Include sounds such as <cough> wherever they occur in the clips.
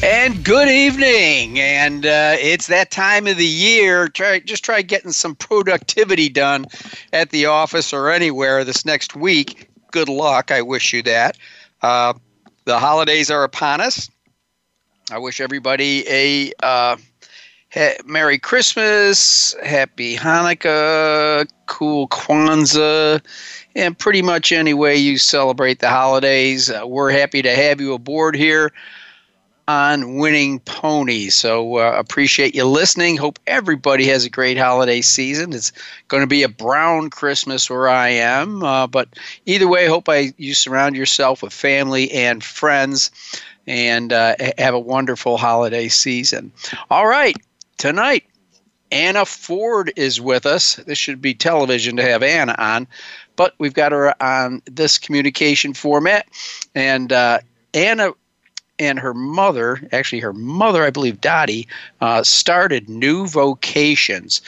And good evening. And uh, it's that time of the year. Try just try getting some productivity done at the office or anywhere this next week. Good luck. I wish you that. Uh, the holidays are upon us. I wish everybody a uh, ha- Merry Christmas, Happy Hanukkah, cool Kwanzaa, and pretty much any way you celebrate the holidays. Uh, we're happy to have you aboard here on Winning Ponies. So uh, appreciate you listening. Hope everybody has a great holiday season. It's going to be a brown Christmas where I am, uh, but either way, hope I you surround yourself with family and friends, and uh, have a wonderful holiday season. All right, tonight. Anna Ford is with us. This should be television to have Anna on, but we've got her on this communication format. And uh, Anna and her mother, actually her mother, I believe Dottie, uh, started New Vocations,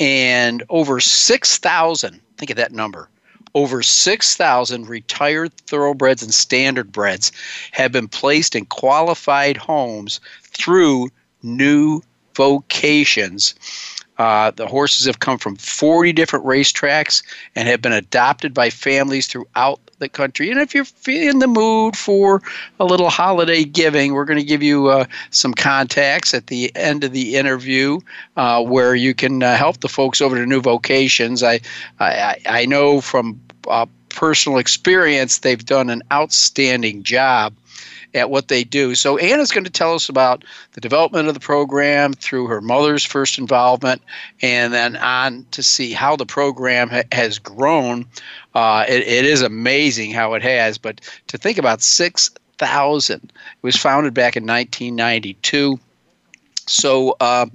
and over six thousand. Think of that number. Over 6,000 retired thoroughbreds and standard breds have been placed in qualified homes through new vocations. Uh, the horses have come from 40 different racetracks and have been adopted by families throughout the country. And if you're in the mood for a little holiday giving, we're going to give you uh, some contacts at the end of the interview uh, where you can uh, help the folks over to New Vocations. I, I, I know from uh, personal experience they've done an outstanding job at what they do. So Anna's going to tell us about the development of the program through her mother's first involvement, and then on to see how the program ha- has grown. Uh, it, it is amazing how it has, but to think about six thousand, it was founded back in 1992. So. Uh,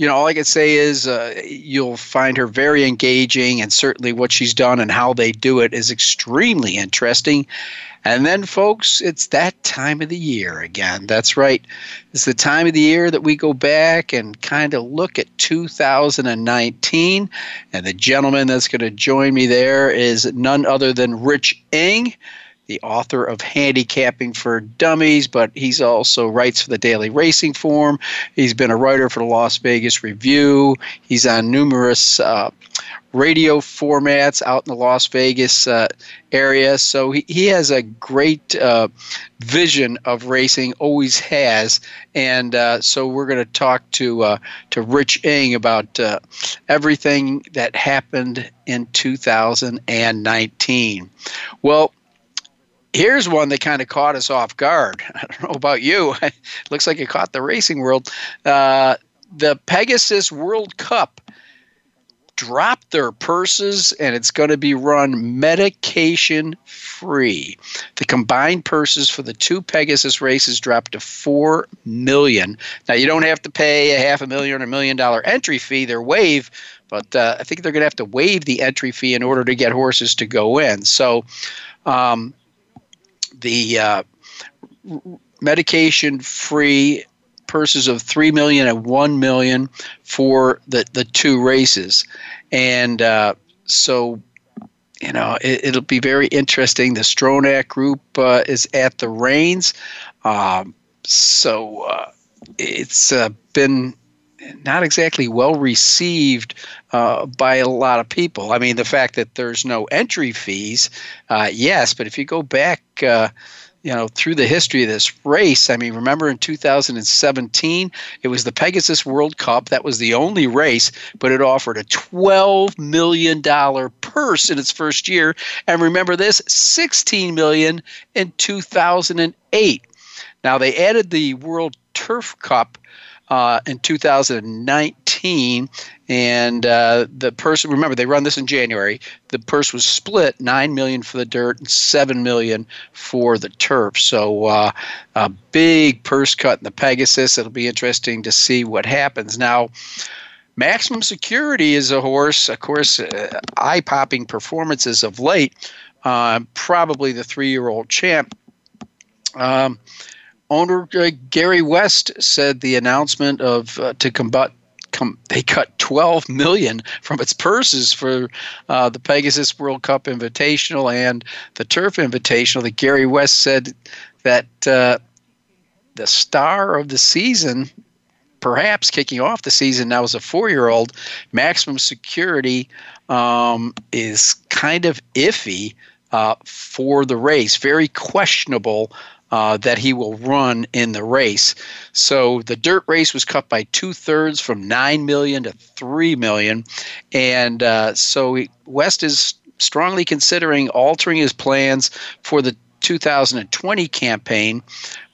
you know, all I can say is uh, you'll find her very engaging, and certainly what she's done and how they do it is extremely interesting. And then, folks, it's that time of the year again. That's right. It's the time of the year that we go back and kind of look at 2019. And the gentleman that's going to join me there is none other than Rich Eng the author of Handicapping for Dummies, but he's also writes for the Daily Racing Form. He's been a writer for the Las Vegas Review. He's on numerous uh, radio formats out in the Las Vegas uh, area. So he, he has a great uh, vision of racing, always has. And uh, so we're going to talk to uh, to Rich Eng about uh, everything that happened in 2019. Well, here's one that kind of caught us off guard. <laughs> I don't know about you. <laughs> Looks like it caught the racing world. Uh, the Pegasus World Cup dropped their purses and it's going to be run medication free. The combined purses for the two Pegasus races dropped to 4 million. Now you don't have to pay a half a million or a million dollar entry fee, they're waive, but uh, I think they're going to have to waive the entry fee in order to get horses to go in. So um, the uh, medication free purses of 3 million and 1 million for the, the two races. And uh, so you know it, will be very interesting. The Stronach group uh, is at the reins. Um, so uh, it's uh, been not exactly well received uh, by a lot of people. I mean, the fact that there's no entry fees, uh, yes, but if you go back, uh, you know, through the history of this race, I mean, remember in 2017, it was the Pegasus World Cup. That was the only race, but it offered a $12 million purse in its first year. And remember this, 16 million in 2008. Now they added the World Turf Cup uh, in 2019, and uh, the person remember they run this in January. The purse was split nine million for the dirt and seven million for the turf. So uh, a big purse cut in the Pegasus. It'll be interesting to see what happens now. Maximum Security is a horse, of course, uh, eye popping performances of late. Uh, probably the three year old champ. Um, owner uh, Gary West said the announcement of uh, to combat com- they cut 12 million from its purses for uh, the Pegasus World Cup Invitational and the Turf Invitational. That Gary West said that uh, the star of the season, perhaps kicking off the season now as a four-year-old, Maximum Security um, is kind of iffy. Uh, for the race, very questionable uh, that he will run in the race. So the dirt race was cut by two thirds from nine million to three million, and uh, so West is strongly considering altering his plans for the 2020 campaign.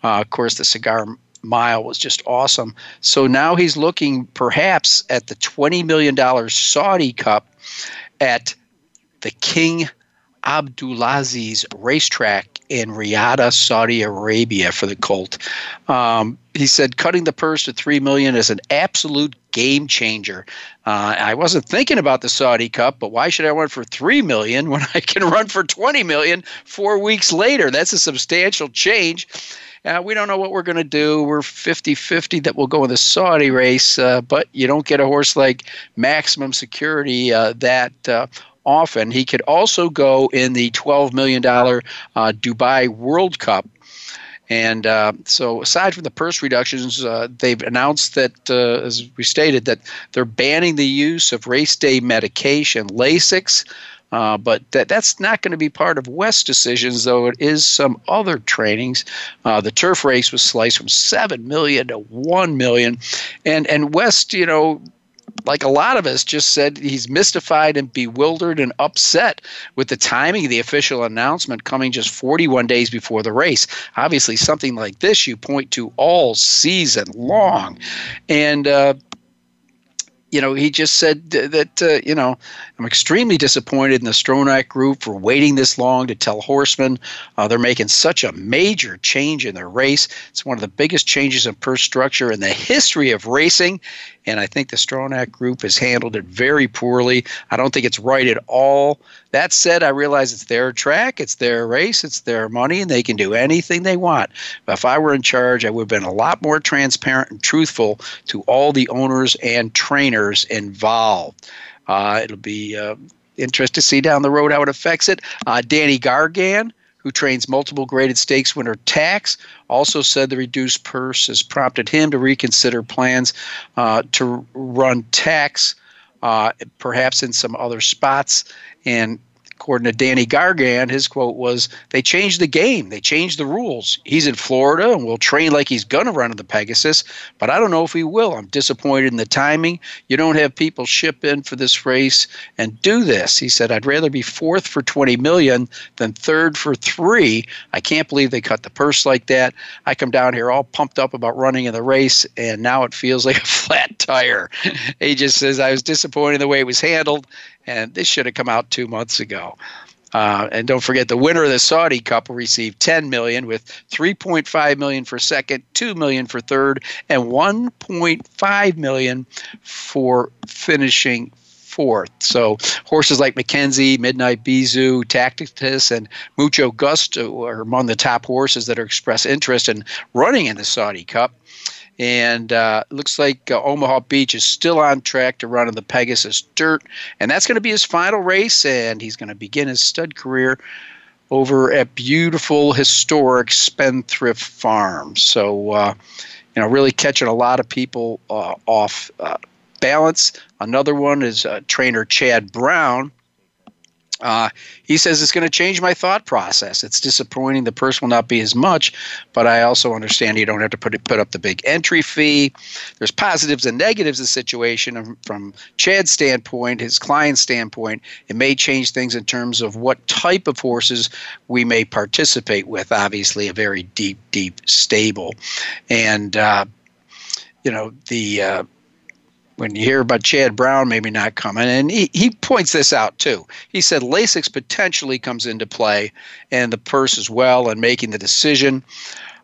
Uh, of course, the cigar mile was just awesome. So now he's looking perhaps at the $20 million Saudi Cup at the King Abdulaziz racetrack in Riyadh, Saudi Arabia, for the Colt. Um, he said cutting the purse to three million is an absolute game changer. Uh, I wasn't thinking about the Saudi Cup, but why should I run for three million when I can run for twenty million four weeks later? That's a substantial change. Uh, we don't know what we're going to do. We're 50 50 that we'll go in the Saudi race, uh, but you don't get a horse like Maximum Security uh, that uh, often. He could also go in the $12 million uh, Dubai World Cup. And uh, so, aside from the purse reductions, uh, they've announced that, uh, as we stated, that they're banning the use of race day medication, Lasix. Uh, but that, that's not going to be part of West's decisions, though it is some other trainings. Uh, the turf race was sliced from seven million to one million, and and West, you know, like a lot of us, just said he's mystified and bewildered and upset with the timing of the official announcement coming just 41 days before the race. Obviously, something like this you point to all season long. And, uh, you know, he just said that, uh, you know, I'm extremely disappointed in the Stronach group for waiting this long to tell horsemen uh, they're making such a major change in their race. It's one of the biggest changes in purse structure in the history of racing. And I think the Stronach group has handled it very poorly. I don't think it's right at all. That said, I realize it's their track, it's their race, it's their money, and they can do anything they want. But if I were in charge, I would have been a lot more transparent and truthful to all the owners and trainers involved. Uh, it'll be uh, interesting to see down the road how it affects it. Uh, Danny Gargan, who trains multiple graded stakes winner tax, also said the reduced purse has prompted him to reconsider plans uh, to run tax, uh, perhaps in some other spots. And according to Danny Gargan, his quote was, They changed the game. They changed the rules. He's in Florida and will train like he's going to run in the Pegasus, but I don't know if he will. I'm disappointed in the timing. You don't have people ship in for this race and do this. He said, I'd rather be fourth for 20 million than third for three. I can't believe they cut the purse like that. I come down here all pumped up about running in the race, and now it feels like a <laughs> flat tire. he just says, I was disappointed in the way it was handled and this should have come out two months ago. Uh, and don't forget, the winner of the Saudi Cup will receive 10 million, with 3.5 million for second, 2 million for third, and 1.5 million for finishing fourth. So horses like McKinzie, Midnight Bisou, Tacitus, and Mucho Gusto are among the top horses that are express interest in running in the Saudi Cup. And uh, looks like uh, Omaha Beach is still on track to run in the Pegasus Dirt. And that's going to be his final race. And he's going to begin his stud career over at beautiful, historic Spendthrift Farm. So, uh, you know, really catching a lot of people uh, off uh, balance. Another one is uh, trainer Chad Brown uh, he says it's going to change my thought process. It's disappointing. The purse will not be as much, but I also understand you don't have to put it, put up the big entry fee. There's positives and negatives of the situation. From Chad's standpoint, his client's standpoint, it may change things in terms of what type of horses we may participate with. Obviously, a very deep, deep stable, and uh, you know the. Uh, when you hear about Chad Brown maybe not coming, and he, he points this out too. He said Lasix potentially comes into play, and the purse as well, and making the decision.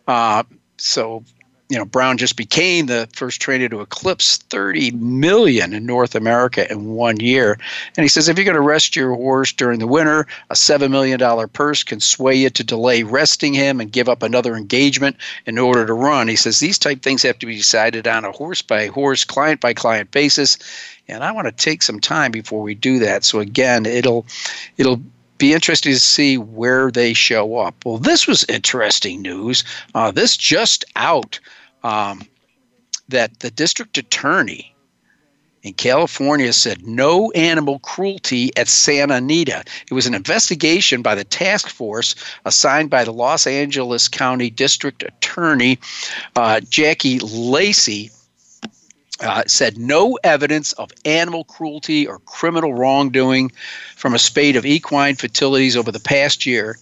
Uh, so, you know, Brown just became the first trainer to eclipse 30 million in North America in one year. And he says if you're going to rest your horse during the winter, a $7 million purse can sway you to delay resting him and give up another engagement in order to run. He says these type things have to be decided on a horse by horse, client by client basis. And I want to take some time before we do that. So again, it'll it'll be interesting to see where they show up. Well, this was interesting news. Uh, this just out um, that the district attorney in California said no animal cruelty at Santa Anita. It was an investigation by the task force assigned by the Los Angeles County District Attorney uh, Jackie Lacey uh, said no evidence of animal cruelty or criminal wrongdoing from a spate of equine fatalities over the past year.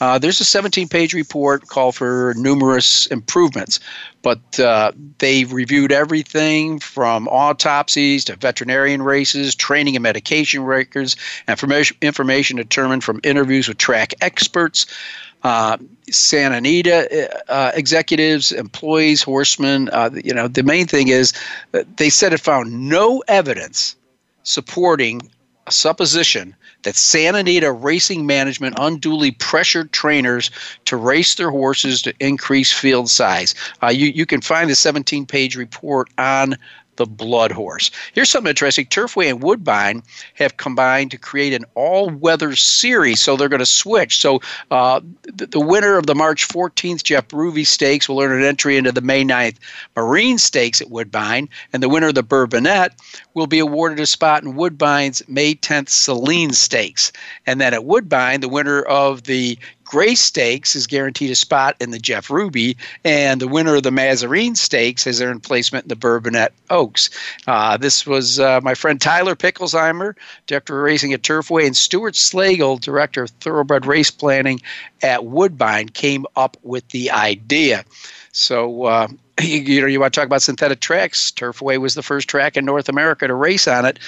Uh, there's a 17 page report called for numerous improvements, but uh, they reviewed everything from autopsies to veterinarian races, training and medication records, and information, information determined from interviews with track experts uh, Santa Anita uh, executives, employees, horsemen. Uh, you know, the main thing is they said it found no evidence supporting a supposition that Santa Anita Racing Management unduly pressured trainers to race their horses to increase field size. Uh, you, you can find the 17 page report on the blood horse. Here's something interesting. Turfway and Woodbine have combined to create an all-weather series, so they're going to switch. So uh, the, the, winner of the March 14th Jeff Ruby Stakes will earn an entry into the May 9th Marine Stakes at Woodbine, and the winner of the Bourbonette will be awarded a spot in Woodbine's May 10th Selene Stakes. And then at Woodbine, the winner of the Gray Stakes is guaranteed a spot in the Jeff Ruby, and the winner of the Mazarine Stakes has earned placement in the Bourbonette Oaks. Uh, this was uh, my friend Tyler Picklesimer, director of racing at Turfway, and Stuart Slagle, director of thoroughbred race planning at Woodbine, came up with the idea. So, uh, <laughs> you, know, you want to talk about synthetic tracks? Turfway was the first track in North America to race on it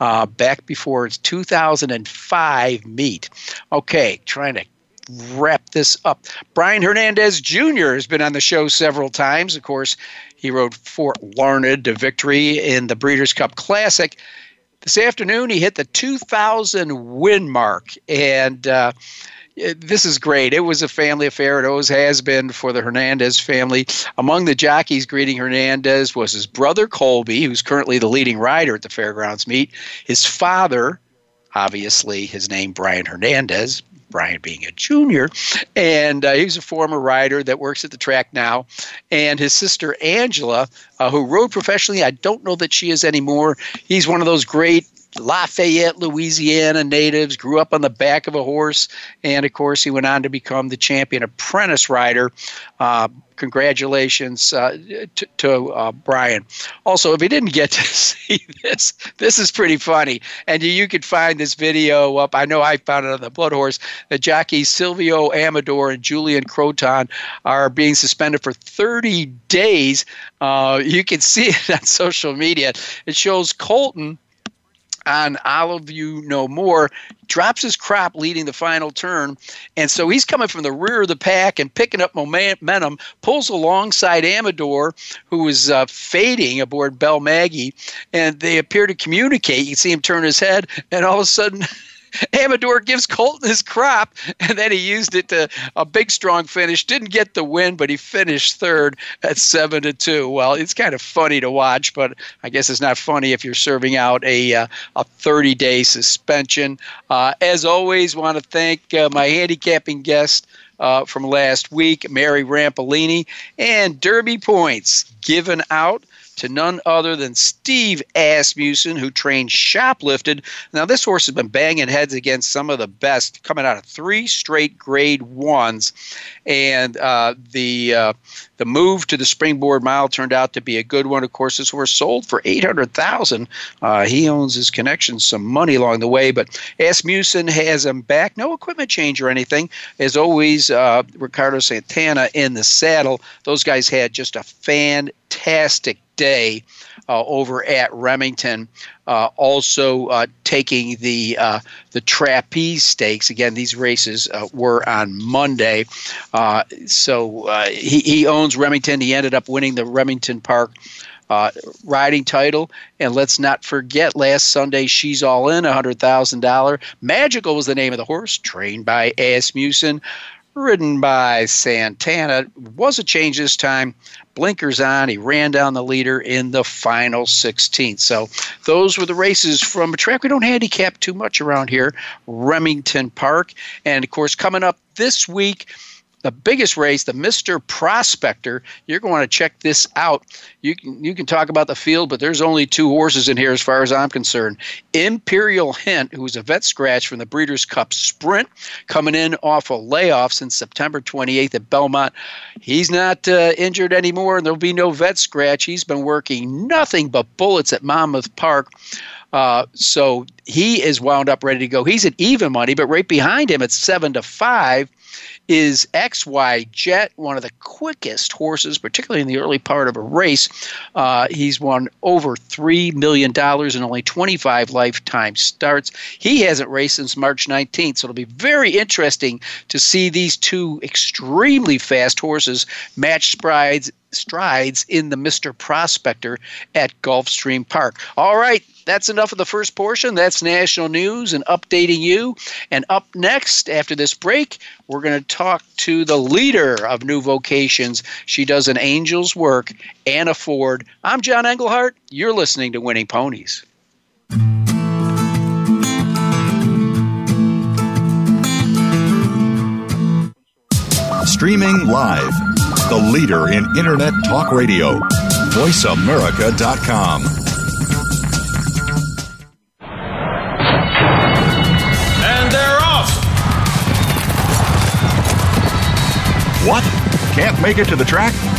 uh, back before its 2005 meet. Okay, trying to wrap this up. Brian Hernandez Jr. has been on the show several times. Of course, he rode Fort Larned to victory in the Breeders' Cup Classic. This afternoon, he hit the 2,000 win mark, and uh, this is great. It was a family affair. It always has been for the Hernandez family. Among the jockeys greeting Hernandez was his brother Colby, who's currently the leading rider at the fairgrounds meet, his father, obviously his name Brian Hernandez, Brian being a junior, and uh, he's a former rider that works at the track now. And his sister Angela, uh, who rode professionally, I don't know that she is anymore. He's one of those great Lafayette, Louisiana natives, grew up on the back of a horse, and of course, he went on to become the champion apprentice rider. Uh, congratulations uh, to, to uh, Brian. Also, if you didn't get <laughs> to see this, this is pretty funny, and you, you could find this video up. I know I found it on the Blood Horse. The jockeys Silvio Amador and Julian Couton are being suspended for 30 days. Uh, you can see <laughs> it on social media. It shows Couton on I'll You No More, drops his crop leading the final turn. And so he's coming from the rear of the pack and picking up momentum, pulls alongside Amador, who is uh, fading aboard Bell Maggie. And they appear to communicate. You see him turn his head, and all of a sudden, <laughs> Amador gives Couton his crop, and then he used it to a big strong finish. Didn't get the win, but he finished third at seven to two. Well, it's kind of funny to watch, but I guess it's not funny if you're serving out a uh, a 30 day suspension. Uh, as always, want to thank uh, my handicapping guest. Uh, from last week, Mary Rampellini, and Derby points given out to none other than Steve Asmussen, who trained shoplifted. Now, this horse has been banging heads against some of the best, coming out of three straight grade ones. And uh, the uh, the move to the springboard mile turned out to be a good one. Of course, this horse sold for eight hundred thousand. Uh, he owns his connections some money along the way, but Asmussen has him back. No equipment change or anything. As always, uh, Ricardo Santana in the saddle. Those guys had just a fan fantastic day uh, over at Remington. Uh, also uh, taking the uh, the trapeze stakes. Again, these races uh, were on Monday. Uh, so he, he owns Remington. He ended up winning the Remington Park riding title. And let's not forget, last Sunday, She's All In, a $100,000. Magical was the name of the horse, trained by Asmussen, ridden by Santana. Was a change this time. Blinkers on. He ran down the leader in the final 16th. So those were the races from a track we don't handicap too much around here, Remington Park. And of course, coming up this week, the biggest race, the Mr. Prospector. You're going to check this out. You can you can talk about the field, but there's only two horses in here as far as I'm concerned. Imperial Hint, who was a vet scratch from the Breeders' Cup Sprint, coming in off a layoff since September 28th at Belmont. He's not uh, injured anymore, and there'll be no vet scratch. He's been working nothing but bullets at Monmouth Park. Uh, so he is wound up ready to go. He's at even money, but right behind him at seven to five is XY Jet, one of the quickest horses, particularly in the early part of a race. Uh, he's won over $3 million in only 25 lifetime starts. He hasn't raced since March 19th, so it'll be very interesting to see these two extremely fast horses match strides strides in the Mr. Prospector at Gulfstream Park. All right, that's enough of the first portion. That's national news and updating you. And up next, after this break, we're going to talk to the leader of New Vocations. She does an angel's work, Anna Ford. I'm John Englehart. You're listening to Winning Ponies. Streaming live, the leader in Internet Talk Radio, VoiceAmerica.com. And they're off! What? Can't make it to the track?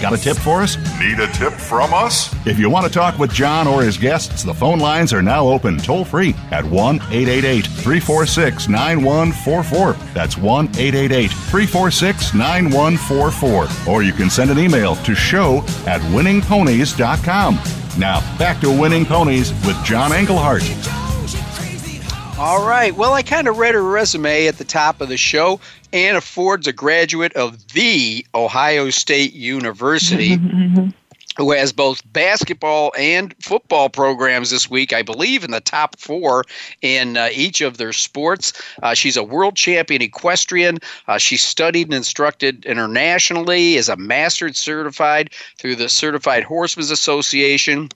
Got a tip for us? Need a tip from us? If you want to talk with John or his guests, the phone lines are now open toll free at 1 888 346 9144. That's 1 888 346 9144. Or you can send an email to show at winningponies.com. Now, back to Winning Ponies with John Englehart. All right. Well, I kind of read her resume at the top of the show. Anna Ford's a graduate of the Ohio State University. who has both basketball and football programs this week, I believe, in the top four in uh, each of their sports. Uh, she's a world champion equestrian. Uh, she studied and instructed internationally, is a mastered certified through the Certified Horsemanship Association.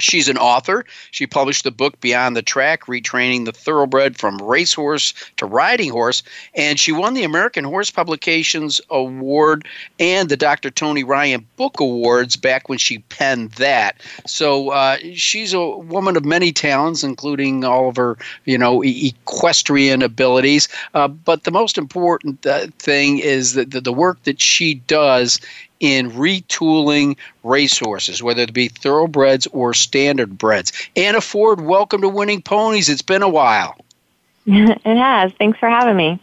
She's an author. She published the book Beyond the Track Retraining the Thoroughbred from Racehorse to Riding Horse. And she won the American Horse Publications Award and the Dr. Tony Ryan Book Awards back when she penned that. So uh, she's a woman of many talents, including all of her, you know, equestrian abilities. Uh, but the most important uh, thing is that the, the work that she does in retooling racehorses, whether it be thoroughbreds or standard breds. Anna Ford, welcome to Winning Ponies. It's been a while. <laughs> it has. Thanks for having me.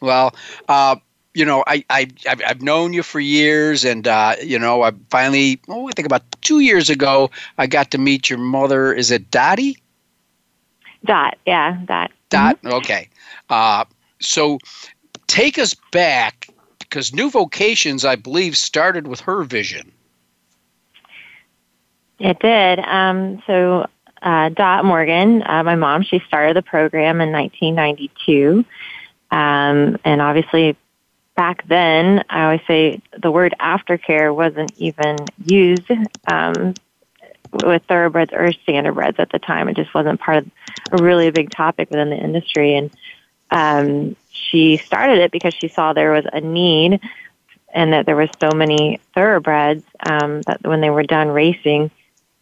Well, uh, you know, I, I I've, I've known you for years, and uh, you know, I finally, oh, I think about two years ago, I got to meet your mother. Is it Dottie? Dot, yeah, Dot. Dot. Mm-hmm. Okay. Uh, so take us back because New Vocations, I believe, started with her vision. It did. Um, so uh, Dot Morgan, uh, my mom, she started the program in 1992. Um, and obviously, back then, I always say the word aftercare wasn't even used um, with thoroughbreds or standardbreds at the time. It just wasn't part of a really big topic within the industry. And um, she started it because she saw there was a need and that there was so many thoroughbreds um, that when they were done racing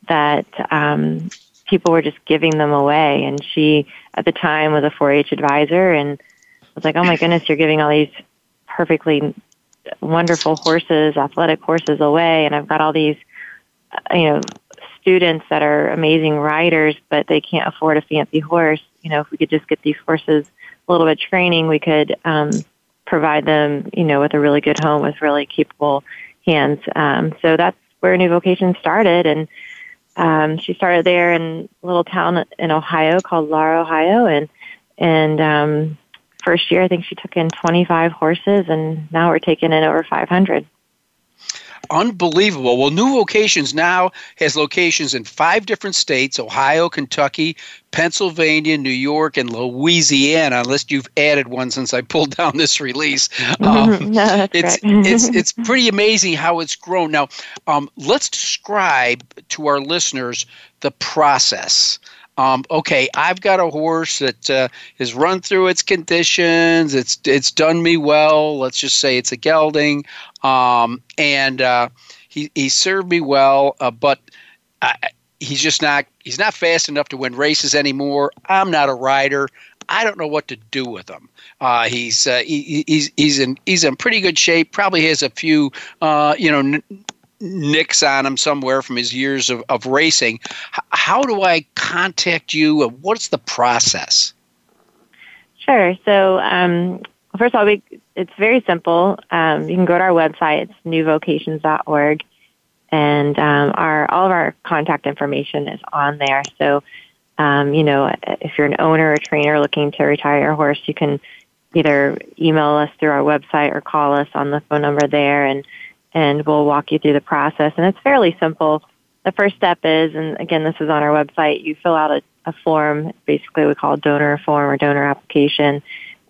that um, people were just giving them away. And she, at the time, was a 4-H advisor and was like, "Oh my goodness, you're giving all these perfectly wonderful horses, athletic horses away, and I've got all these, uh, you know, students that are amazing riders, but they can't afford a fancy horse. You know, if we could just get these horses a little bit of training, we could um, provide them, you know, with a really good home with really capable hands. Um, so that's where New Vocation started, and um, she started there in a little town in Ohio called Laura, Ohio, and and um, first year I think she took in 25 horses, and now we're taking in over 500 unbelievable. Well, New Vocations now has locations in five different states Ohio, Kentucky, Pennsylvania, New York, and Louisiana, unless you've added one since I pulled down this release. <laughs> Um, no, it's, it's, it's pretty amazing how it's grown. Now, um, let's describe to our listeners the process. Um, okay, I've got a horse that uh, has run through its conditions. It's it's done me well. Let's just say it's a gelding, um, and uh, he he served me well. Uh, but I, he's just not he's not fast enough to win races anymore. I'm not a rider. I don't know what to do with him. Uh, he's uh, he, he's he's in he's in pretty good shape. Probably has a few uh, you know n- nicks on him somewhere from his years of, of racing. H- how do I contact you? What's the process? Sure. So, um, first of all, we, it's very simple. Um, you can go to our website. It's newvocations.org. And um, our all of our contact information is on there. So, um, you know, if you're an owner or trainer looking to retire your horse, you can either email us through our website or call us on the phone number there. And and we'll walk you through the process. And it's fairly simple. The first step is, and again, this is on our website, you fill out a, a form, basically we call donor form or donor application,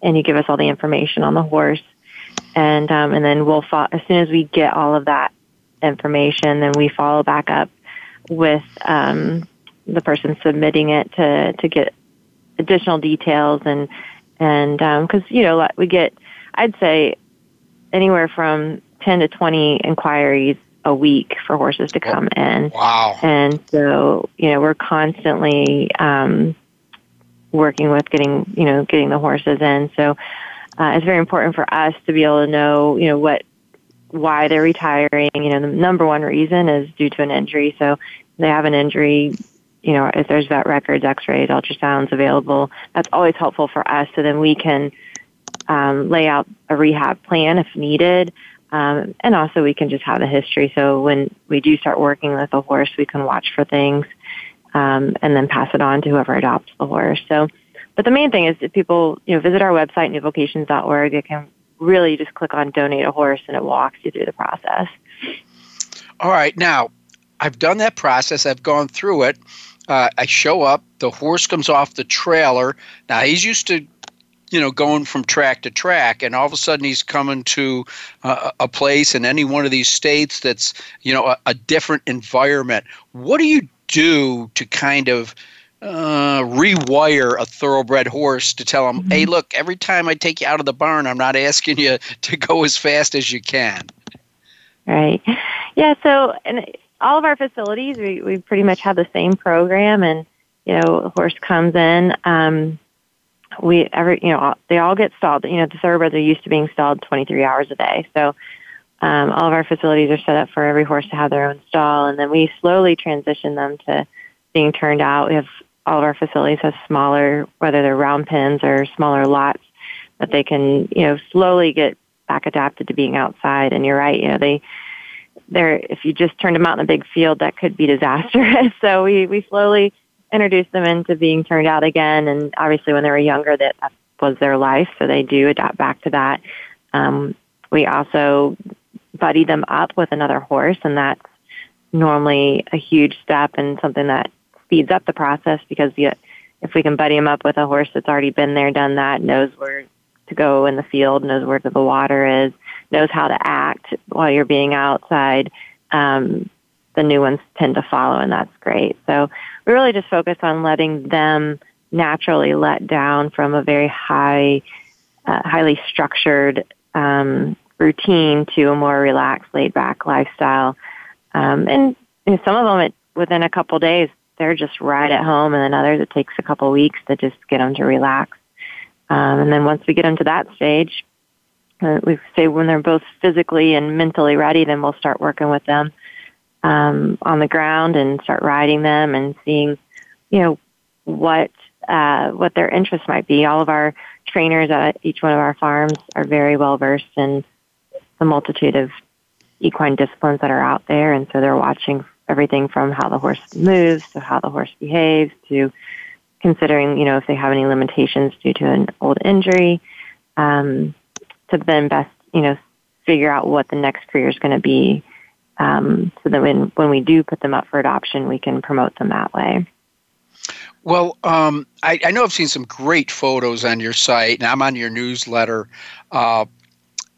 and you give us all the information on the horse. And, um, and then we'll, fo- as soon as we get all of that information, then we follow back up with um, the person submitting it to, to get additional details and, and because, um, you know, we get, I'd say anywhere from 10 to 20 inquiries a week for horses to come in. Wow. And so, you know, we're constantly um, working with getting, you know, getting the horses in. So uh, it's very important for us to be able to know, you know, what, why they're retiring. You know, the number one reason is due to an injury. So they have an injury, you know, if there's vet records, x-rays, ultrasounds available, that's always helpful for us. So then we can um, lay out a rehab plan if needed. Um, and also we can just have a history. So when we do start working with a horse, we can watch for things um, and then pass it on to whoever adopts the horse. So, but the main thing is if people, you know, visit our website, newvocations.org, they can really just click on donate a horse and it walks you through the process. All right. Now, I've done that process. I've gone through it. Uh, I show up. The horse comes off the trailer. Now, he's used to you know going from track to track and all of a sudden he's coming to uh, a place in any one of these states that's you know a, a different environment what do you do to kind of uh, rewire a thoroughbred horse to tell him, mm-hmm. hey, look, every time I take you out of the barn, I'm not asking you to go as fast as you can. Right. Yeah. So, and all of our facilities, we, we pretty much have the same program, and you know, a horse comes in. Um, we every you know they all get stalled. You know the thoroughbreds are used to being stalled 23 hours a day, so um, all of our facilities are set up for every horse to have their own stall, and then we slowly transition them to being turned out. We have all of our facilities have smaller, whether they're round pens or smaller lots, that they can you know slowly get back adapted to being outside. And you're right, you know, they they're if you just turned them out in a big field, that could be disastrous. <laughs> so we we slowly introduced them into being turned out again. And obviously, when they were younger, that was their life, so they do adapt back to that. Um, we also buddy them up with another horse, and that's normally a huge step and something that speeds up the process because you, if we can buddy them up with a horse that's already been there, done that, knows where to go in the field, knows where the water is, knows how to act while you're being outside, um, the new ones tend to follow, and that's great. So we really just focus on letting them naturally let down from a very high, uh, highly structured um, routine to a more relaxed, laid back lifestyle. Um, and you know, some of them, it, within a couple days, they're just right at home, and then others, it takes a couple weeks to just get them to relax. Um, and then once we get them to that stage, uh, we say when they're both physically and mentally ready, then we'll start working with them um, on the ground and start riding them and seeing, you know, what uh, what their interests might be. All of our trainers at each one of our farms are very well versed in the multitude of equine disciplines that are out there, and so they're watching everything from how the horse moves to how the horse behaves to considering, you know, if they have any limitations due to an old injury, um, to then best, you know, figure out what the next career is going to be, um, so that when when we do put them up for adoption, we can promote them that way. Well, um, I, I, know I've seen some great photos on your site, and I'm on your newsletter. Uh,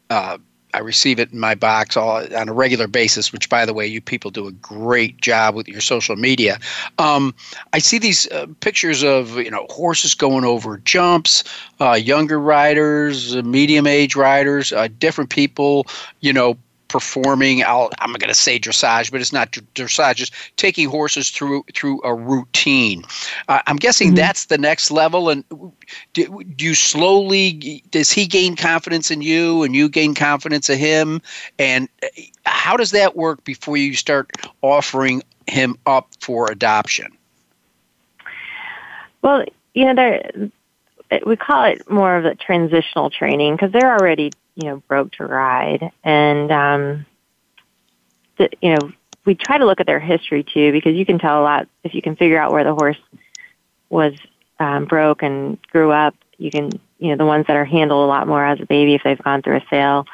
uh, I receive it in my box all, on a regular basis, which, by the way, you people do a great job with your social media. Um, I see these uh, pictures of you know horses going over jumps, uh, younger riders, medium age riders, uh, different people, you know, performing i am going to say dressage but it's not dressage just taking horses through through a routine. Uh, i'm guessing mm-hmm. that's the next level and do, do, you slowly does he gain confidence in you and you gain confidence in him? And uh, how does that work before you start offering him up for adoption? Well you know there we call it more of a transitional training because they're already you know, broke to ride. And, um, the, you know, we try to look at their history too, because you can tell a lot if you can figure out where the horse was um, broke and grew up. You can, you know, the ones that are handled a lot more as a baby if they've gone through a sale,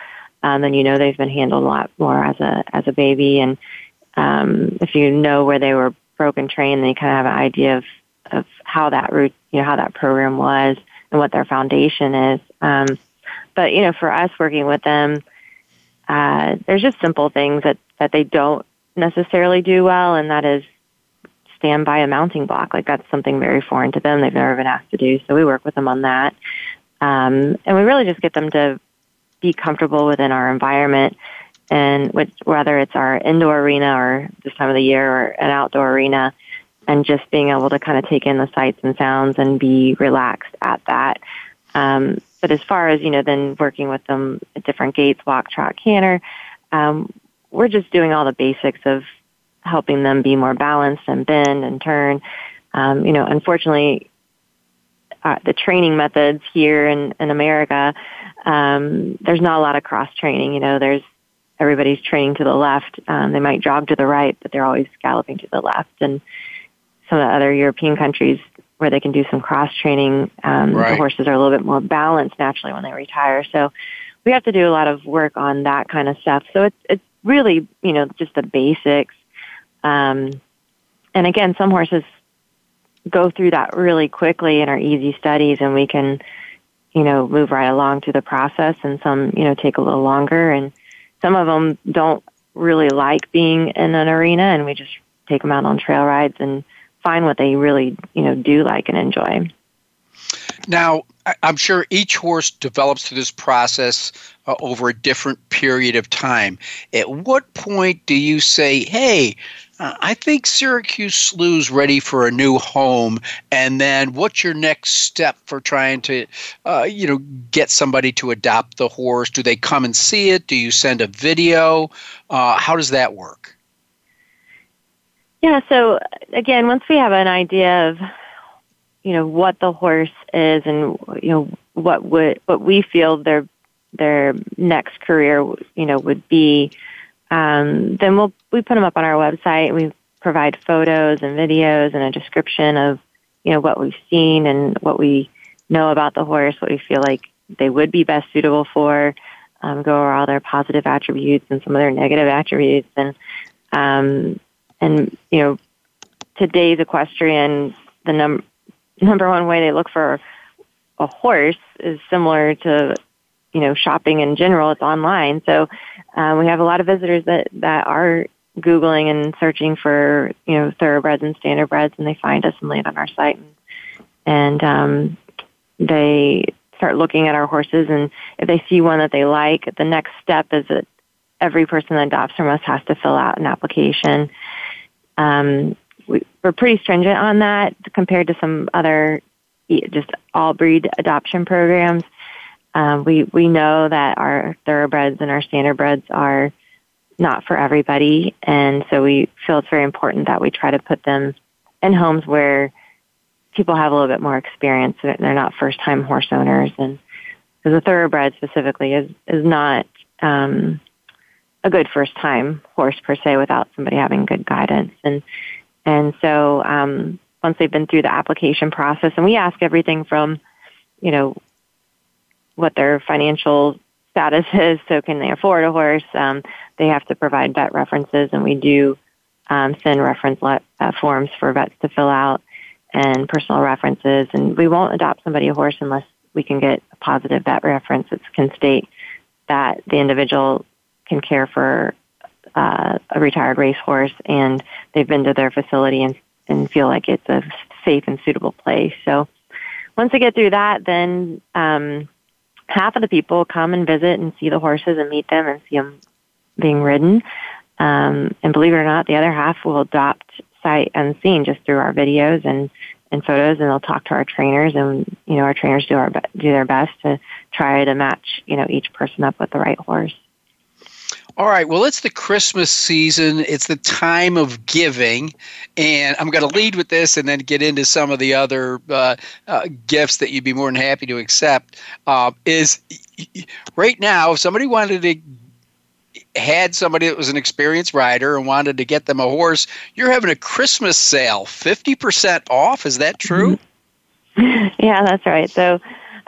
um, then you know they've been handled a lot more as a as a baby. And um, if you know where they were broken trained, then you kind of have an idea of of how that route, you know, how that program was and what their foundation is. Um, but you know, for us working with them, uh, there's just simple things that that they don't necessarily do well, and that is stand by a mounting block. Like that's something very foreign to them. They've never been asked to do. So we work with them on that, um, and we really just get them to be comfortable within our environment. And which, whether it's our indoor arena or this time of the year or an outdoor arena, and just being able to kind of take in the sights and sounds and be relaxed at that. Um, but as far as, you know, then working with them at different gates, walk, trot, canter, um, we're just doing all the basics of helping them be more balanced and bend and turn. Um, you know, unfortunately, uh, the training methods here in, in America, um, there's not a lot of cross training. You know, there's everybody's training to the left. Um, they might jog to the right, but they're always galloping to the left. And some of the other European countries, where they can do some cross training. Um, right. The horses are a little bit more balanced naturally when they retire. So we have to do a lot of work on that kind of stuff. So it's it's really you know just the basics. Um, and again, some horses go through that really quickly and are easy studies, and we can you know move right along through the process. And some you know take a little longer, and some of them don't really like being in an arena, and we just take them out on trail rides and find what they really you know do like and enjoy. Now, I'm sure each horse develops through this process uh, over a different period of time. At what point do you say, "Hey"? Uh, I think Syracuse Slew's ready for a new home. And then, what's your next step for trying to, uh, you know, get somebody to adopt the horse? Do they come and see it? Do you send a video? Uh, how does that work? Yeah, so again, once we have an idea of you know what the horse is and you know what would what we feel their their next career, you know, would be, um, then we'll we put them up on our website. We provide photos and videos and a description of, you know, what we've seen and what we know about the horse, what we feel like they would be best suitable for. Um, go over all their positive attributes and some of their negative attributes, and um, and you know, today's equestrian, the num- <laughs> number one way they look for a horse is similar to you know shopping in general. It's online, so um, we have a lot of visitors that that are googling and searching for you know thoroughbreds and standardbreds, and they find us and land on our site, and, and um, they start looking at our horses and if they see one that they like, the next step is that every person that adopts from us has to fill out an application. Um, we, we're pretty stringent on that compared to some other just all breed adoption programs. Um, we we know that our thoroughbreds and our standardbreds are not for everybody, and so we feel it's very important that we try to put them in homes where people have a little bit more experience. And they're not first time horse owners, and because a thoroughbred specifically is is not um, a good first time horse per se without somebody having good guidance. And and so um, once they've been through the application process, and we ask everything from you know what their financial status is. So can they afford a horse? Um, they have to provide vet references, and we do um, send reference le- uh, forms for vets to fill out and personal references. And we won't adopt somebody a horse unless we can get a positive vet reference that can state that the individual can care for uh, a retired racehorse and they've been to their facility and, and feel like it's a safe and suitable place. So once they get through that, then um, half of the people come and visit and see the horses and meet them and see them being ridden. Um, and believe it or not, the other half will adopt sight unseen just through our videos and and photos and they'll talk to our trainers and you know our trainers do our do their best to try to match you know each person up with the right horse all right. Well, it's the Christmas season. It's the time of giving. And I'm going to lead with this and then get into some of the other uh, uh, gifts that you'd be more than happy to accept. Uh, is right now, if somebody wanted to had somebody that was an experienced rider and wanted to get them a horse, you're having a Christmas sale, 50% off. Is that true? <laughs> Yeah, that's right. So,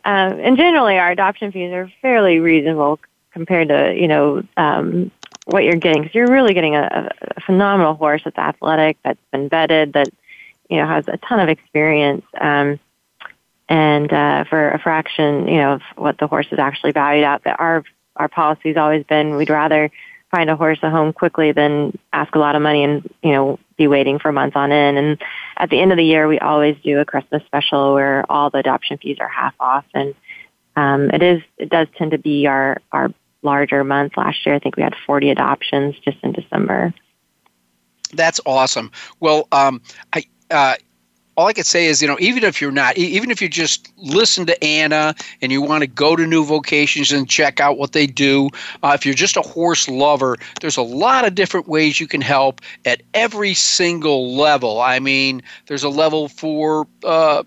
um, and generally our adoption fees are fairly reasonable compared to, you know, um, what you're getting. Because you're really getting a, a phenomenal horse that's athletic, that's been vetted, that, you know, has a ton of experience. Um, and uh, for a fraction, you know, of what the horse is actually valued at, that our our policy's always been we'd rather find a horse a home quickly than ask a lot of money and you know be waiting for months on end. And at the end of the year, we always do a Christmas special where all the adoption fees are half off, and um, it is it does tend to be our our larger month. Last year, I think we had 40 adoptions just in December. That's awesome. Well, um, I. Uh, all I could say is, you know, even if you're not, even if you just listen to Anna and you want to go to New Vocations and check out what they do, uh, if you're just a horse lover, there's a lot of different ways you can help at every single level. I mean, there's a level for, uh,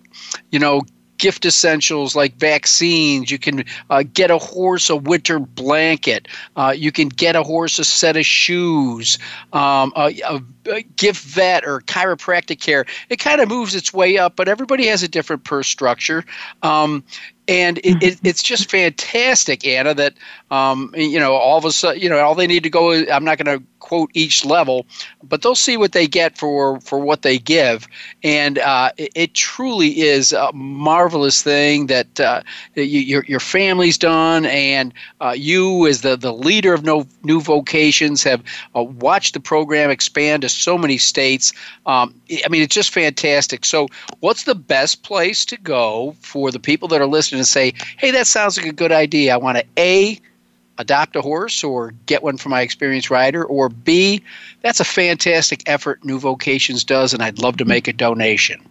you know, gift essentials like vaccines. You can uh, get a horse a winter blanket. Uh, you can get a horse a set of shoes, um, a, a, a gift vet or chiropractic care. It kind of moves its way up, but everybody has a different purse structure. Um, and it, it, it's just fantastic, Anna. That um, you know, all of a sudden, you know, all they need to go. I'm not going to quote each level, but they'll see what they get for for what they give, and uh, it, it, truly is a marvelous thing that uh, you, your your family's done, and uh, you as the the leader of no new vocations have uh, watched the program expand to so many states. Um, I mean, it's just fantastic. So, what's the best place to go for the people that are listening? and say, hey, that sounds like a good idea. I want to A, adopt a horse or get one for my experienced rider, or B, that's a fantastic effort New Vocations does, and I'd love to make a donation.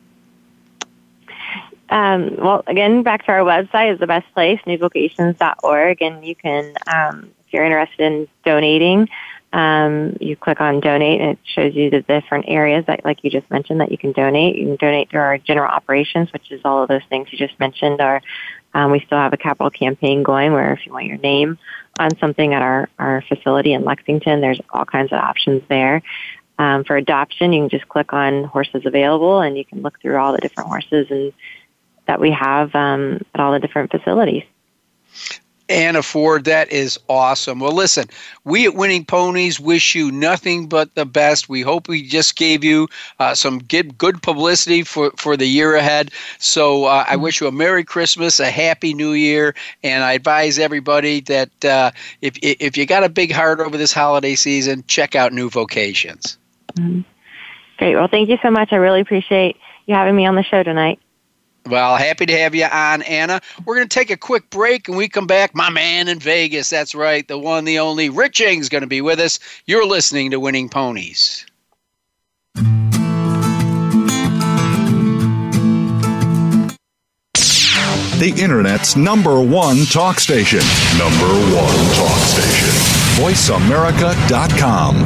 Um, well, again, back to our website is the best place, newvocations.org, and you can, um, if you're interested in donating, um, you click on donate and it shows you the different areas that, like you just mentioned, that you can donate. You can donate through our general operations, which is all of those things you just mentioned. Or um, we still have a capital campaign going where if you want your name on something at our, our facility in Lexington, there's all kinds of options there. Um, for adoption, you can just click on horses available and you can look through all the different horses and that we have um, at all the different facilities. Anna Ford. That is awesome. Well, listen, we at Winning Ponies wish you nothing but the best. We hope we just gave you uh, some good, good publicity for, for the year ahead. So uh, I wish you a Merry Christmas, a Happy New Year, and I advise everybody that uh, if, if you got a big heart over this holiday season, check out New Vocations. Mm-hmm. Great. Well, thank you so much. I really appreciate you having me on the show tonight. Well, happy to have you on, Anna. We're going to take a quick break and we come back. My man in Vegas, that's right, the one, the only. Rich Eng's going to be with us. You're listening to Winning Ponies. The Internet's number one talk station. Number one talk station. VoiceAmerica.com.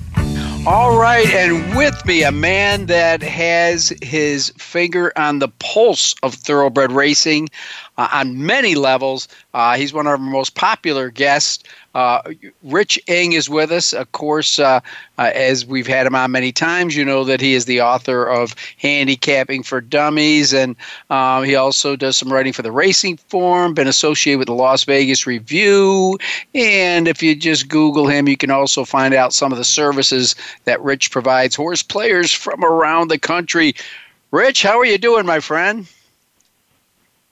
All right, and with me, a man that has his finger on the pulse of thoroughbred racing uh, on many levels. Uh, he's one of our most popular guests. Uh, Rich Eng is with us. Of course, uh, uh, as we've had him on many times, you know that he is the author of Handicapping for Dummies, and um, he also does some writing for the Racing Form, been associated with the Las Vegas Review. And if you just Google him, you can also find out some of the services that Rich provides horse players from around the country. Rich, how are you doing, my friend?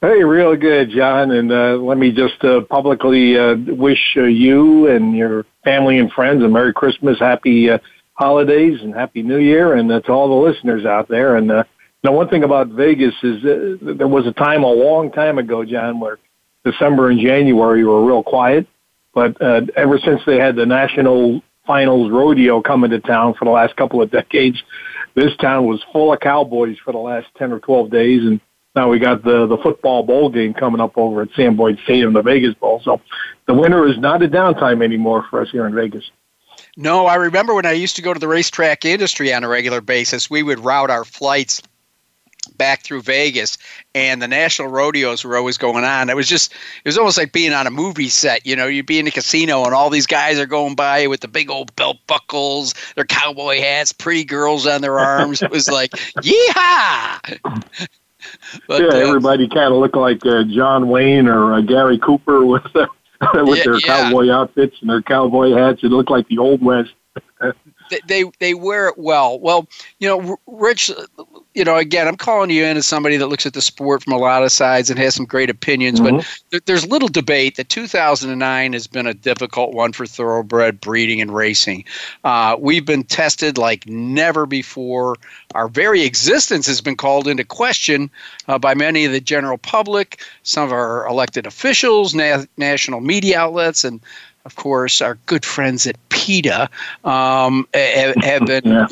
Hey, real good, John. And uh, let me just uh, publicly uh, wish uh, you and your family and friends a Merry Christmas, Happy uh, Holidays, and Happy New Year, and uh, to all the listeners out there. And uh, now, one thing about Vegas is there was a time a long time ago, John, where December and January were real quiet. But uh, ever since they had the National Finals Rodeo coming to town for the last couple of decades, this town was full of cowboys for the last 10 or 12 days. And now we got the the football bowl game coming up over at Sam Boyd Stadium, the Vegas Bowl. So the winter is not a downtime anymore for us here in Vegas. No, I remember when I used to go to the racetrack industry on a regular basis, we would route our flights back through Vegas and the national rodeos were always going on. It was just it was almost like being on a movie set, you know, you'd be in a casino and all these guys are going by with the big old belt buckles, their cowboy hats, pretty girls on their arms. It was like, <laughs> yeehaw! <laughs> But, yeah, uh, everybody kind of looked like uh, John Wayne or uh, Gary Cooper with uh, <laughs> with yeah, their yeah. cowboy outfits and their cowboy hats. It looked like the old west. <laughs> they, they they wear it well. Well, you know, Rich, you know, again, I'm calling you in as somebody that looks at the sport from a lot of sides and has some great opinions, mm-hmm. but th- there's little debate that 2009 has been a difficult one for thoroughbred breeding and racing. Uh, we've been tested like never before. Our very existence has been called into question uh, by many of the general public, some of our elected officials, na- national media outlets, and of course, our good friends at PETA um, have, have, been <laughs> yeah.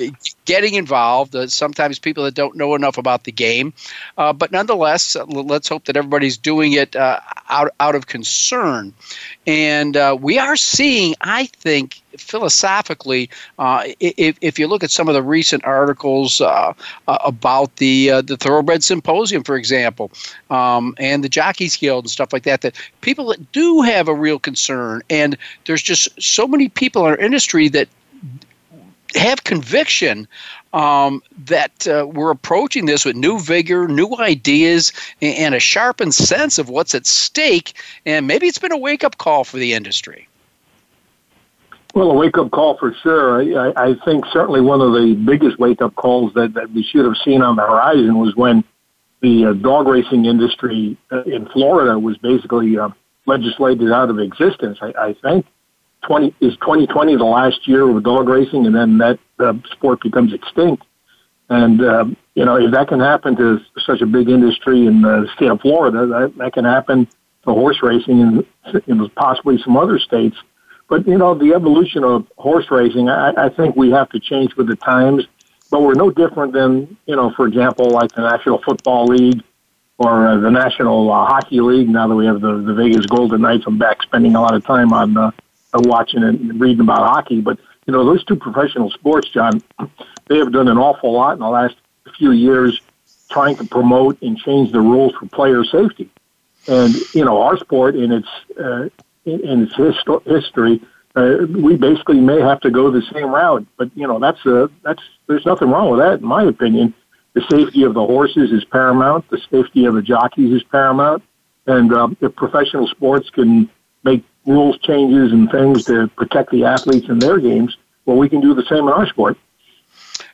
getting involved. Uh, sometimes people that don't know enough about the game, uh, but nonetheless, uh, let's hope that everybody's doing it uh, out out of concern. And uh, we are seeing, I think, philosophically, uh, if, if you look at some of the recent articles uh, uh, about the uh, the Thoroughbred Symposium, for example, um, and the Jockeys Guild and stuff like that, that people that do have a real concern, and there's just so many people in our industry that have conviction um, that uh, we're approaching this with new vigor, new ideas, and a sharpened sense of what's at stake. And maybe it's been a wake up call for the industry. Well, a wake up call for sure. I, I think certainly one of the biggest wake up calls that, that we should have seen on the horizon was when the uh, dog racing industry uh, in Florida was basically uh, legislated out of existence. I, I think 20 is 2020 the last year of dog racing, and then that uh, sport becomes extinct. And uh, you know, if that can happen to such a big industry in the state of Florida, that, that can happen to horse racing in, in possibly some other states. But you know, the evolution of horse racing, I, I think we have to change with the times. But we're no different than you know, for example, like the National Football League or uh, the National uh, Hockey League. Now that we have the the Vegas Golden Knights, I'm back spending a lot of time on uh, watching and reading about hockey. But you know, those two professional sports, John, they have done an awful lot in the last few years trying to promote and change the rules for player safety. And you know, our sport in its uh, in its histo- history, uh, we basically may have to go the same route. But you know, that's a that's there's nothing wrong with that, in my opinion. The safety of the horses is paramount. The safety of the jockeys is paramount. And um, if professional sports can make rules changes and things to protect the athletes in their games, well, we can do the same in our sport.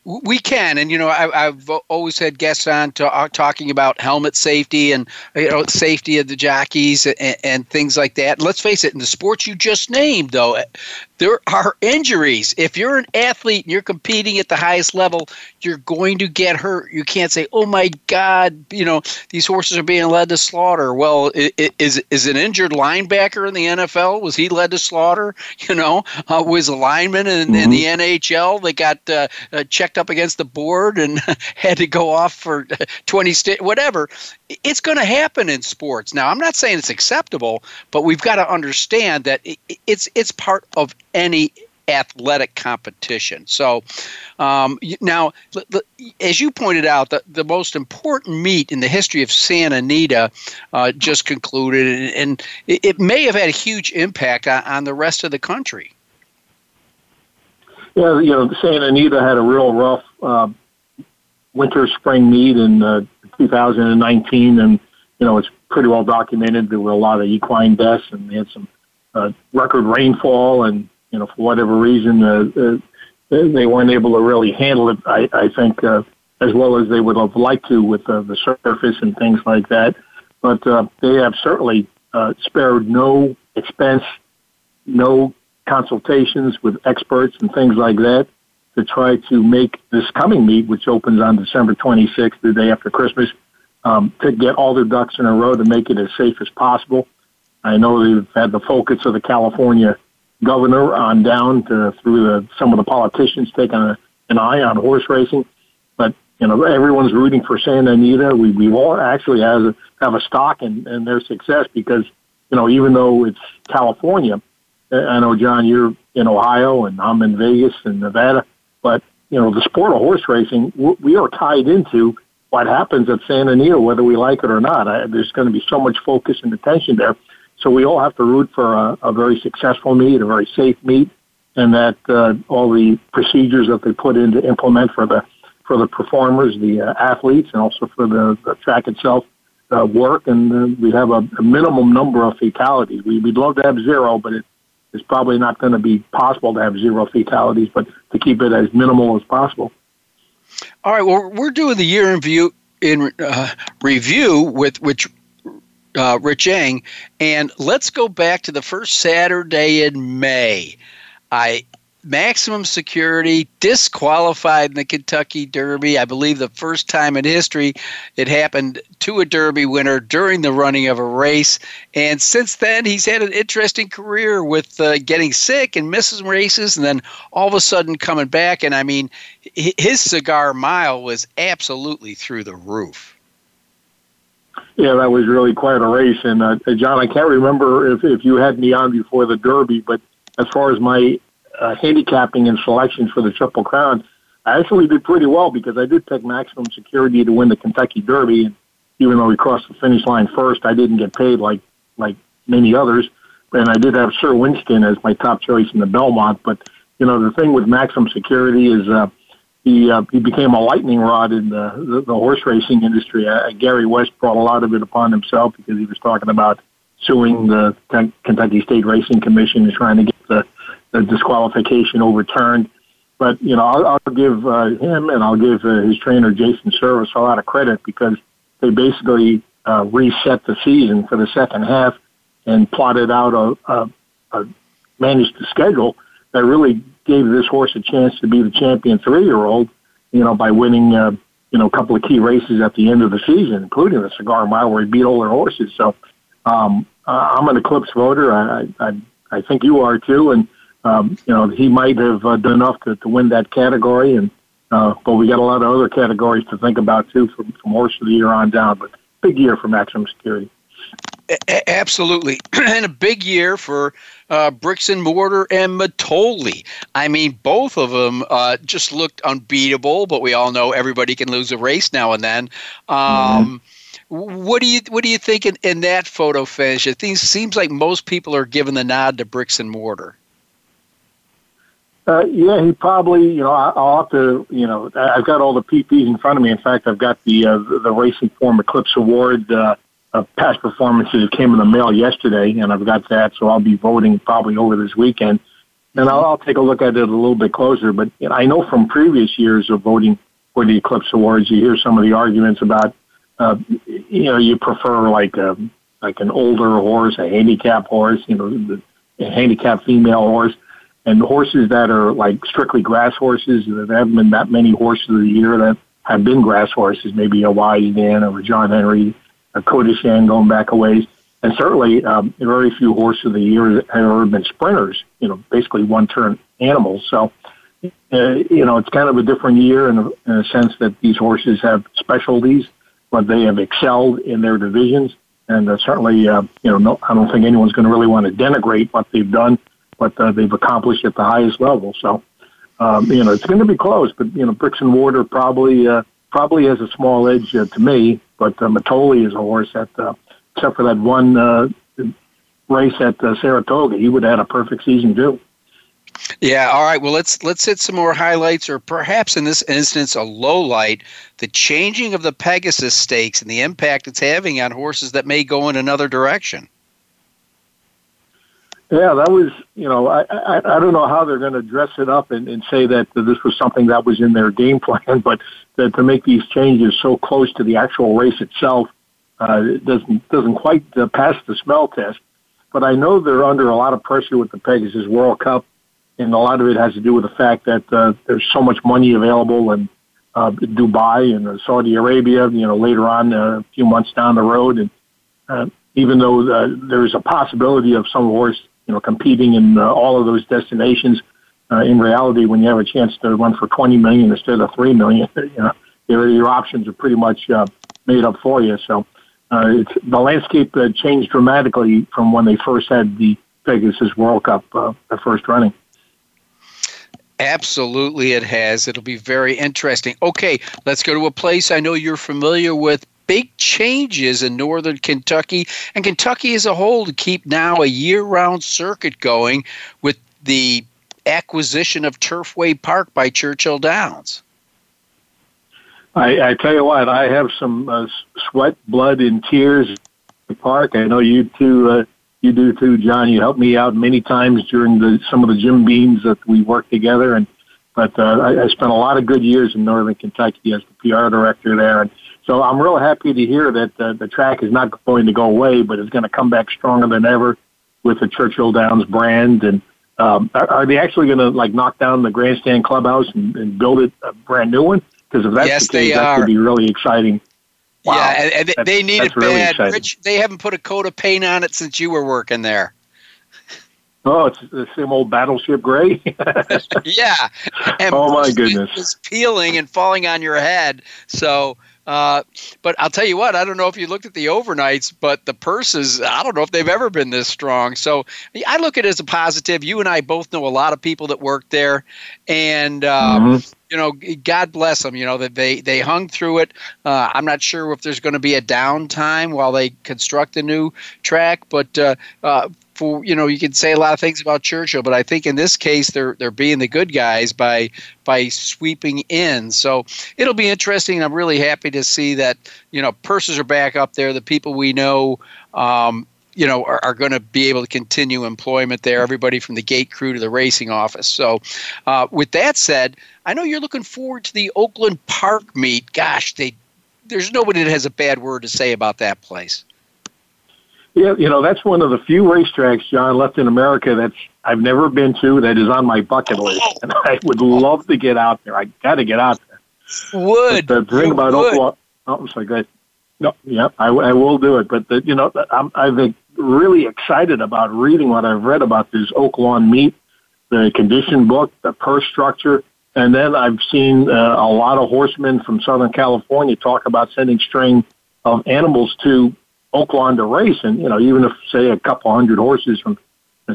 We can, and you know, I, have always had guests on to, uh, talking about helmet safety and you know safety of the jockeys and, and, things like that. let's face it, in the sports you just named, though, there are injuries. If you're an athlete and you're competing at the highest level, you're going to get hurt. You can't say, "Oh my God, you know these horses are being led to slaughter." Well, is is an injured linebacker in the NFL was he led to slaughter? <laughs> You know, uh, was a lineman in, mm-hmm. in the NHL that got uh, uh, checked up against the board and <laughs> had to go off for <laughs> twenty st- whatever. It's going to happen in sports. Now, I'm not saying it's acceptable, but we've got to understand that it's it's part of any athletic competition. So um, now, as you pointed out, the, the most important meet in the history of Santa Anita uh, just concluded, and it may have had a huge impact on, the rest of the country. Yeah, you know, Santa Anita had a real rough uh, winter spring meet in uh, 2019, and you know it's pretty well documented. There were a lot of equine deaths, and they had some uh, record rainfall, and you know, for whatever reason, uh, uh, they weren't able to really handle it. I, I think uh, as well as they would have liked to with uh, the surface and things like that. But uh, they have certainly uh, spared no expense, no consultations with experts and things like that to try to make this coming meet, which opens on December 26th, the day after Christmas, um, to get all their ducks in a row to make it as safe as possible. I know they've had the focus of the California governor on down to through the, some of the politicians taking a, an eye on horse racing. But you know, everyone's rooting for Santa Anita. We we all actually have a, have a stock in, in their success because you know even though it's California, I know John, you're in Ohio and I'm in Vegas and Nevada, but you know the sport of horse racing we are tied into what happens at Santa Anita, whether we like it or not. I, there's going to be so much focus and attention there. So we all have to root for a, a very successful meet, a very safe meet, and that uh, all the procedures that they put in to implement for the for the performers, the uh, athletes, and also for the, the track itself uh, work. And uh, we have a, a minimum number of fatalities. We, we'd love to have zero, but it, it's probably not going to be possible to have zero fatalities, but to keep it as minimal as possible. All right. Well, we're doing the year in view in uh, review with which uh, Rich Eng, and let's go back to the first Saturday in May. I maximum security disqualified in the Kentucky Derby. I believe the first time in history it happened to a Derby winner during the running of a race. And since then, he's had an interesting career with uh, getting sick and missing races, and then all of a sudden coming back. And I mean, his cigar mile was absolutely through the roof. Yeah, that was really quite a race. And uh, John, I can't remember if, if you had me on before the Derby, but as far as my uh, handicapping and selections for the Triple Crown, I actually did pretty well because I did pick maximum security to win the Kentucky Derby. And even though we crossed the finish line first, I didn't get paid like like many others. And I did have Sir Winston as my top choice in the Belmont. But you know, the thing with maximum security is uh, he uh, he became a lightning rod in the the, the horse racing industry. Uh, Gary West brought a lot of it upon himself because he was talking about suing the Kentucky State Racing Commission and trying to get the the disqualification overturned. But you know, I'll, I'll give uh, him and I'll give uh, his trainer Jason Servis a lot of credit because they basically uh, reset the season for the second half and plotted out a, a, a managed the schedule that really gave this horse a chance to be the champion three-year-old. You know, by winning uh, you know a couple of key races at the end of the season, including the Cigar Mile where he beat all their horses. So um, uh, I'm an Eclipse voter. I, I I think you are too, and um, you know, he might have uh, done enough to, to win that category. And uh, but we got a lot of other categories to think about too, from, from horse of the year on down. But big year for maximum security. A- absolutely, <clears throat> and a big year for uh, bricks and mortar and Mitole. I mean, both of them uh, just looked unbeatable. But we all know everybody can lose a race now and then. Um, mm-hmm. What do you what do you think in, in that photo finish? It seems like most people are giving the nod to bricks and mortar. Uh, yeah, he probably, you know, I'll have to, you know, I've got all the PPs in front of me. In fact, I've got the uh, the Racing Form Eclipse Award uh, uh, past performances. It came in the mail yesterday, and I've got that, so I'll be voting probably over this weekend. And I'll, I'll take a look at it a little bit closer. But you know, I know from previous years of voting for the Eclipse Awards, you hear some of the arguments about, uh, you know, you prefer like a like an older horse, a handicap horse, you know, the, a handicap female horse and horses that are like strictly grass horses, there haven't been that many horses of the year that have been grass horses, maybe a Wise Dan or a John Henry, a Kotashaan going back a ways. And certainly, um, very few horses of the year have ever been sprinters, you know, basically one turn animals. So, uh, you know, it's kind of a different year in a, in a sense that these horses have specialties, but they have excelled in their divisions. And uh, certainly, uh, you know, no, I don't think anyone's going to really want to denigrate what they've done what uh, they've accomplished at the highest level. So, um, you know, it's going to be close, but you know, bricks and mortar probably uh, probably has a small edge uh, to me. But uh, Mitole is a horse that, uh, except for that one uh, race at uh, Saratoga, he would have had a perfect season too. Yeah. All right. Well, let's let's hit some more highlights, or perhaps in this instance, a low light: the changing of the Pegasus Stakes and the impact it's having on horses that may go in another direction. Yeah, that was, you know, I, I, I don't know how they're going to dress it up and, and say that this was something that was in their game <laughs> plan, but that to make these changes so close to the actual race itself uh, it doesn't doesn't quite uh, pass the smell test. But I know they're under a lot of pressure with the Pegasus World Cup, and a lot of it has to do with the fact that uh, there's so much money available in uh, Dubai and uh, Saudi Arabia. You know, later on, uh, a few months down the road, and uh, even though uh, there's a possibility of some horse you know, competing in uh, all of those destinations. Uh, in reality, when you have a chance to run for 20 million instead of 3 million, <laughs> you know, your, your options are pretty much uh, made up for you. So uh, it's, the landscape uh, changed dramatically from when they first had the Pegasus World Cup, uh, the first running. Absolutely, it has. It'll be very interesting. Okay, let's go to a place I know you're familiar with big changes in northern Kentucky and Kentucky as a whole to keep now a year round circuit going with the acquisition of Turfway Park by Churchill Downs. I, I tell you what, I have some uh, sweat, blood, and tears the park. I know you too, uh, you do too, John. You helped me out many times during the some of the Jim Beams that we worked together, and but uh, I, I spent a lot of good years in Northern Kentucky as the PR director there, and so I'm real happy to hear that uh, the track is not going to go away, but it's going to come back stronger than ever with the Churchill Downs brand. And um, are, are they actually going to like knock down the grandstand clubhouse and, and build it a brand new one? Because if that's Yes, the case, they that could be really exciting. Wow. Yeah, and, and they- they need it really bad. exciting. Rich, they haven't put a coat of paint on it since you were working there. <laughs> Oh, it's the same old battleship gray. <laughs> <laughs> yeah. And Oh, my most of it goodness. is peeling and falling on your head. So, uh, but I'll tell you what, I don't know if you looked at the overnights, but the purses, I don't know if they've ever been this strong. So I look at it as a positive. You and I both know a lot of people that work there, and um, Mhm. you know, God bless them. You know that they they hung through it. Uh, I'm not sure if there's going to be a downtime while they construct the new track, but uh, uh, for you know, you can say a lot of things about Churchill, but I think in this case they're they're being the good guys by by sweeping in. So it'll be interesting. I'm really happy to see that you know purses are back up there. The people we know. Um, you know, are, are going to be able to continue employment there. Everybody from the gate crew to the racing office. So, uh, with that said, I know you're looking forward to the Oaklawn Park meet. Gosh, they there's nobody that has a bad word to say about that place. Yeah, you know, that's one of the few racetracks, John, left in America that's I've never been to that is on my bucket list. And I would love to get out there. I got to get out there. Would But the thing You about would. Oklahoma, oh, I'm sorry, go ahead. No, yeah, I, I will do it. But, the, you know, I'm, I've been really excited about reading what I've read about this Oaklawn meet, the condition book, the purse structure. And then I've seen uh, a lot of horsemen from Southern California talk about sending string of animals to Oaklawn to race. And, you know, even if, say, a couple hundred horses from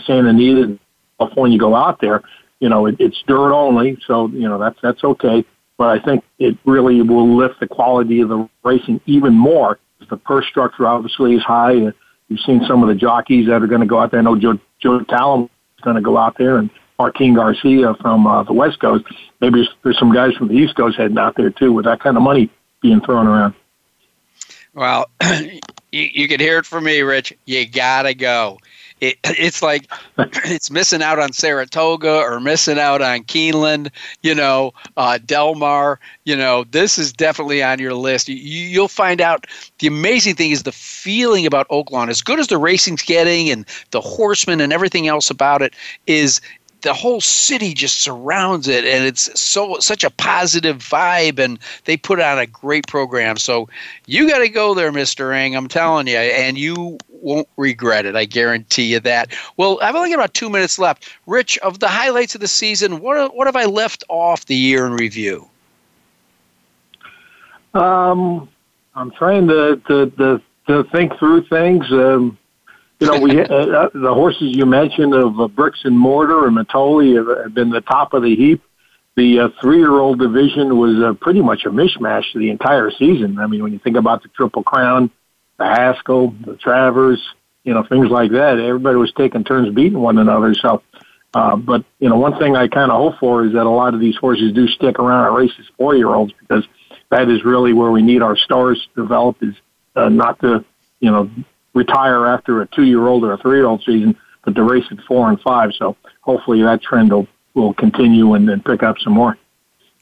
Santa Anita California go out there, you know, it, it's dirt only. So, you know, that's, that's okay. But I think it really will lift the quality of the racing even more. The purse structure obviously is high. Uh, You've seen some of the jockeys that are going to go out there. I know Joe, Joe Talamo is going to go out there and Martin Garcia from uh, the West Coast. Maybe there's some guys from the East Coast heading out there too with that kind of money being thrown around. Well, <clears throat> you, you can hear it from me, Rich. You gotta go. It, <clears throat> it's like <clears throat> it's missing out on Saratoga or missing out on Keeneland, you know, uh, Del Mar. You know, this is definitely on your list. You, you'll find out. The amazing thing is the feeling about Oaklawn, as good as the racing's getting and the horsemen and everything else about it, is the whole city just surrounds it and it's so such a positive vibe and they put on a great program. So you got to go there mr Eng, i'm telling you and you won't regret it i guarantee you that. Well i've only got about two minutes left. Rich of the highlights of the season what, what have i left off the year in review? Um, I'm trying to, to, to, to think through things. Um, you know, we uh, uh, the horses you mentioned of uh, Bricks and Mortar and Mitole have, have been the top of the heap. The uh, three-year-old division was uh, pretty much a mishmash the entire season. I mean, when you think about the Triple Crown, the Haskell, the Travers, you know, things like that, everybody was taking turns beating one another. So, uh, but you know, one thing I kind of hope for is that a lot of these horses do stick around and race as four-year-olds because that is really where we need our stars to develop. Is uh, not to you know retire after a two-year-old or a three-year-old season, but the race at four and five. So hopefully that trend will will continue and then pick up some more.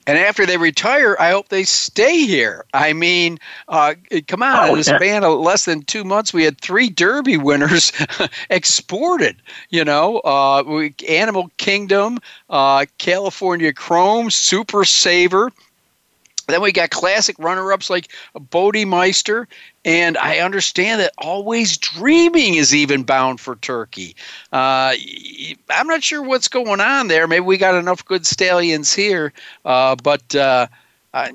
and after they retire, I hope they stay here. I mean, uh, come on, Oh, in a span of less than two months, we had three Derby winners <laughs> exported. You know, uh, we, Animal Kingdom, uh, California Chrome, Super Saver. Then we got classic runner-ups like Bodemeister, and I understand that Always Dreaming is even bound for Turkey. Uh, I'm not sure what's going on there. Maybe we got enough good stallions here, uh, but uh, I,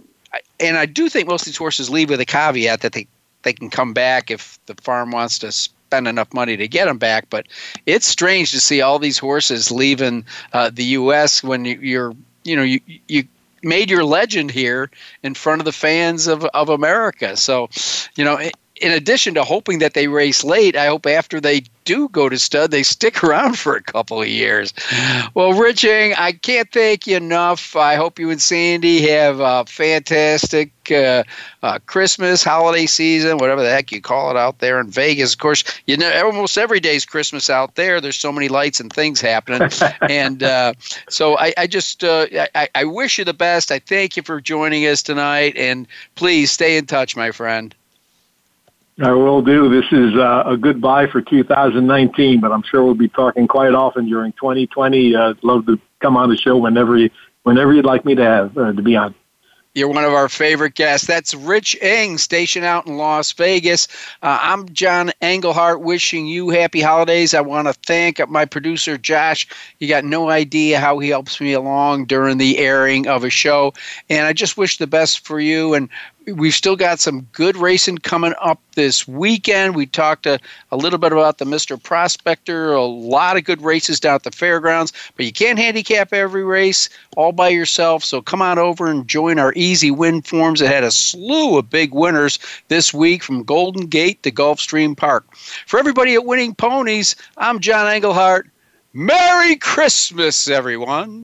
and I do think most of these horses leave with a caveat that they they can come back if the farm wants to spend enough money to get them back. But it's strange to see all these horses leaving uh, the U.S. when you, you're you know you you made your legend here in front of the fans of, of America. So, you know, in addition to hoping that they race late, I hope after they do go to stud, they stick <laughs> around for a couple of years. Well, Rich Eng, I can't thank you enough. I hope you and Sandy have a fantastic uh, uh, Christmas, holiday season, whatever the heck you call it out there in Vegas. Of course, you know, almost every day is Christmas out there. There's so many lights and things happening. <laughs> and uh, so I, I just, uh, I, I wish you the best. I thank you for joining us tonight. And please stay in touch, my friend. I will do. This is uh, a goodbye for 2019, but I'm sure we'll be talking quite often during 2020. Uh, love to come on the show whenever you, whenever you'd like me to have uh, to be on. You're one of our favorite guests. That's Rich Eng, stationed out in Las Vegas. Uh, I'm John Englehart, wishing you happy holidays. I want to thank my producer, Josh. You got no idea how he helps me along during the airing of a show. And I just wish the best for you. And we've still got some good racing coming up this weekend. We talked a, a little bit about the Mr. Prospector, a lot of good races down at the fairgrounds, but you can't handicap every race all by yourself. So come on over and join our easy win forms that had a slew of big winners this week from Golden Gate to Gulfstream Park. For everybody at Winning Ponies, I'm John Englehart. Merry Christmas, everyone.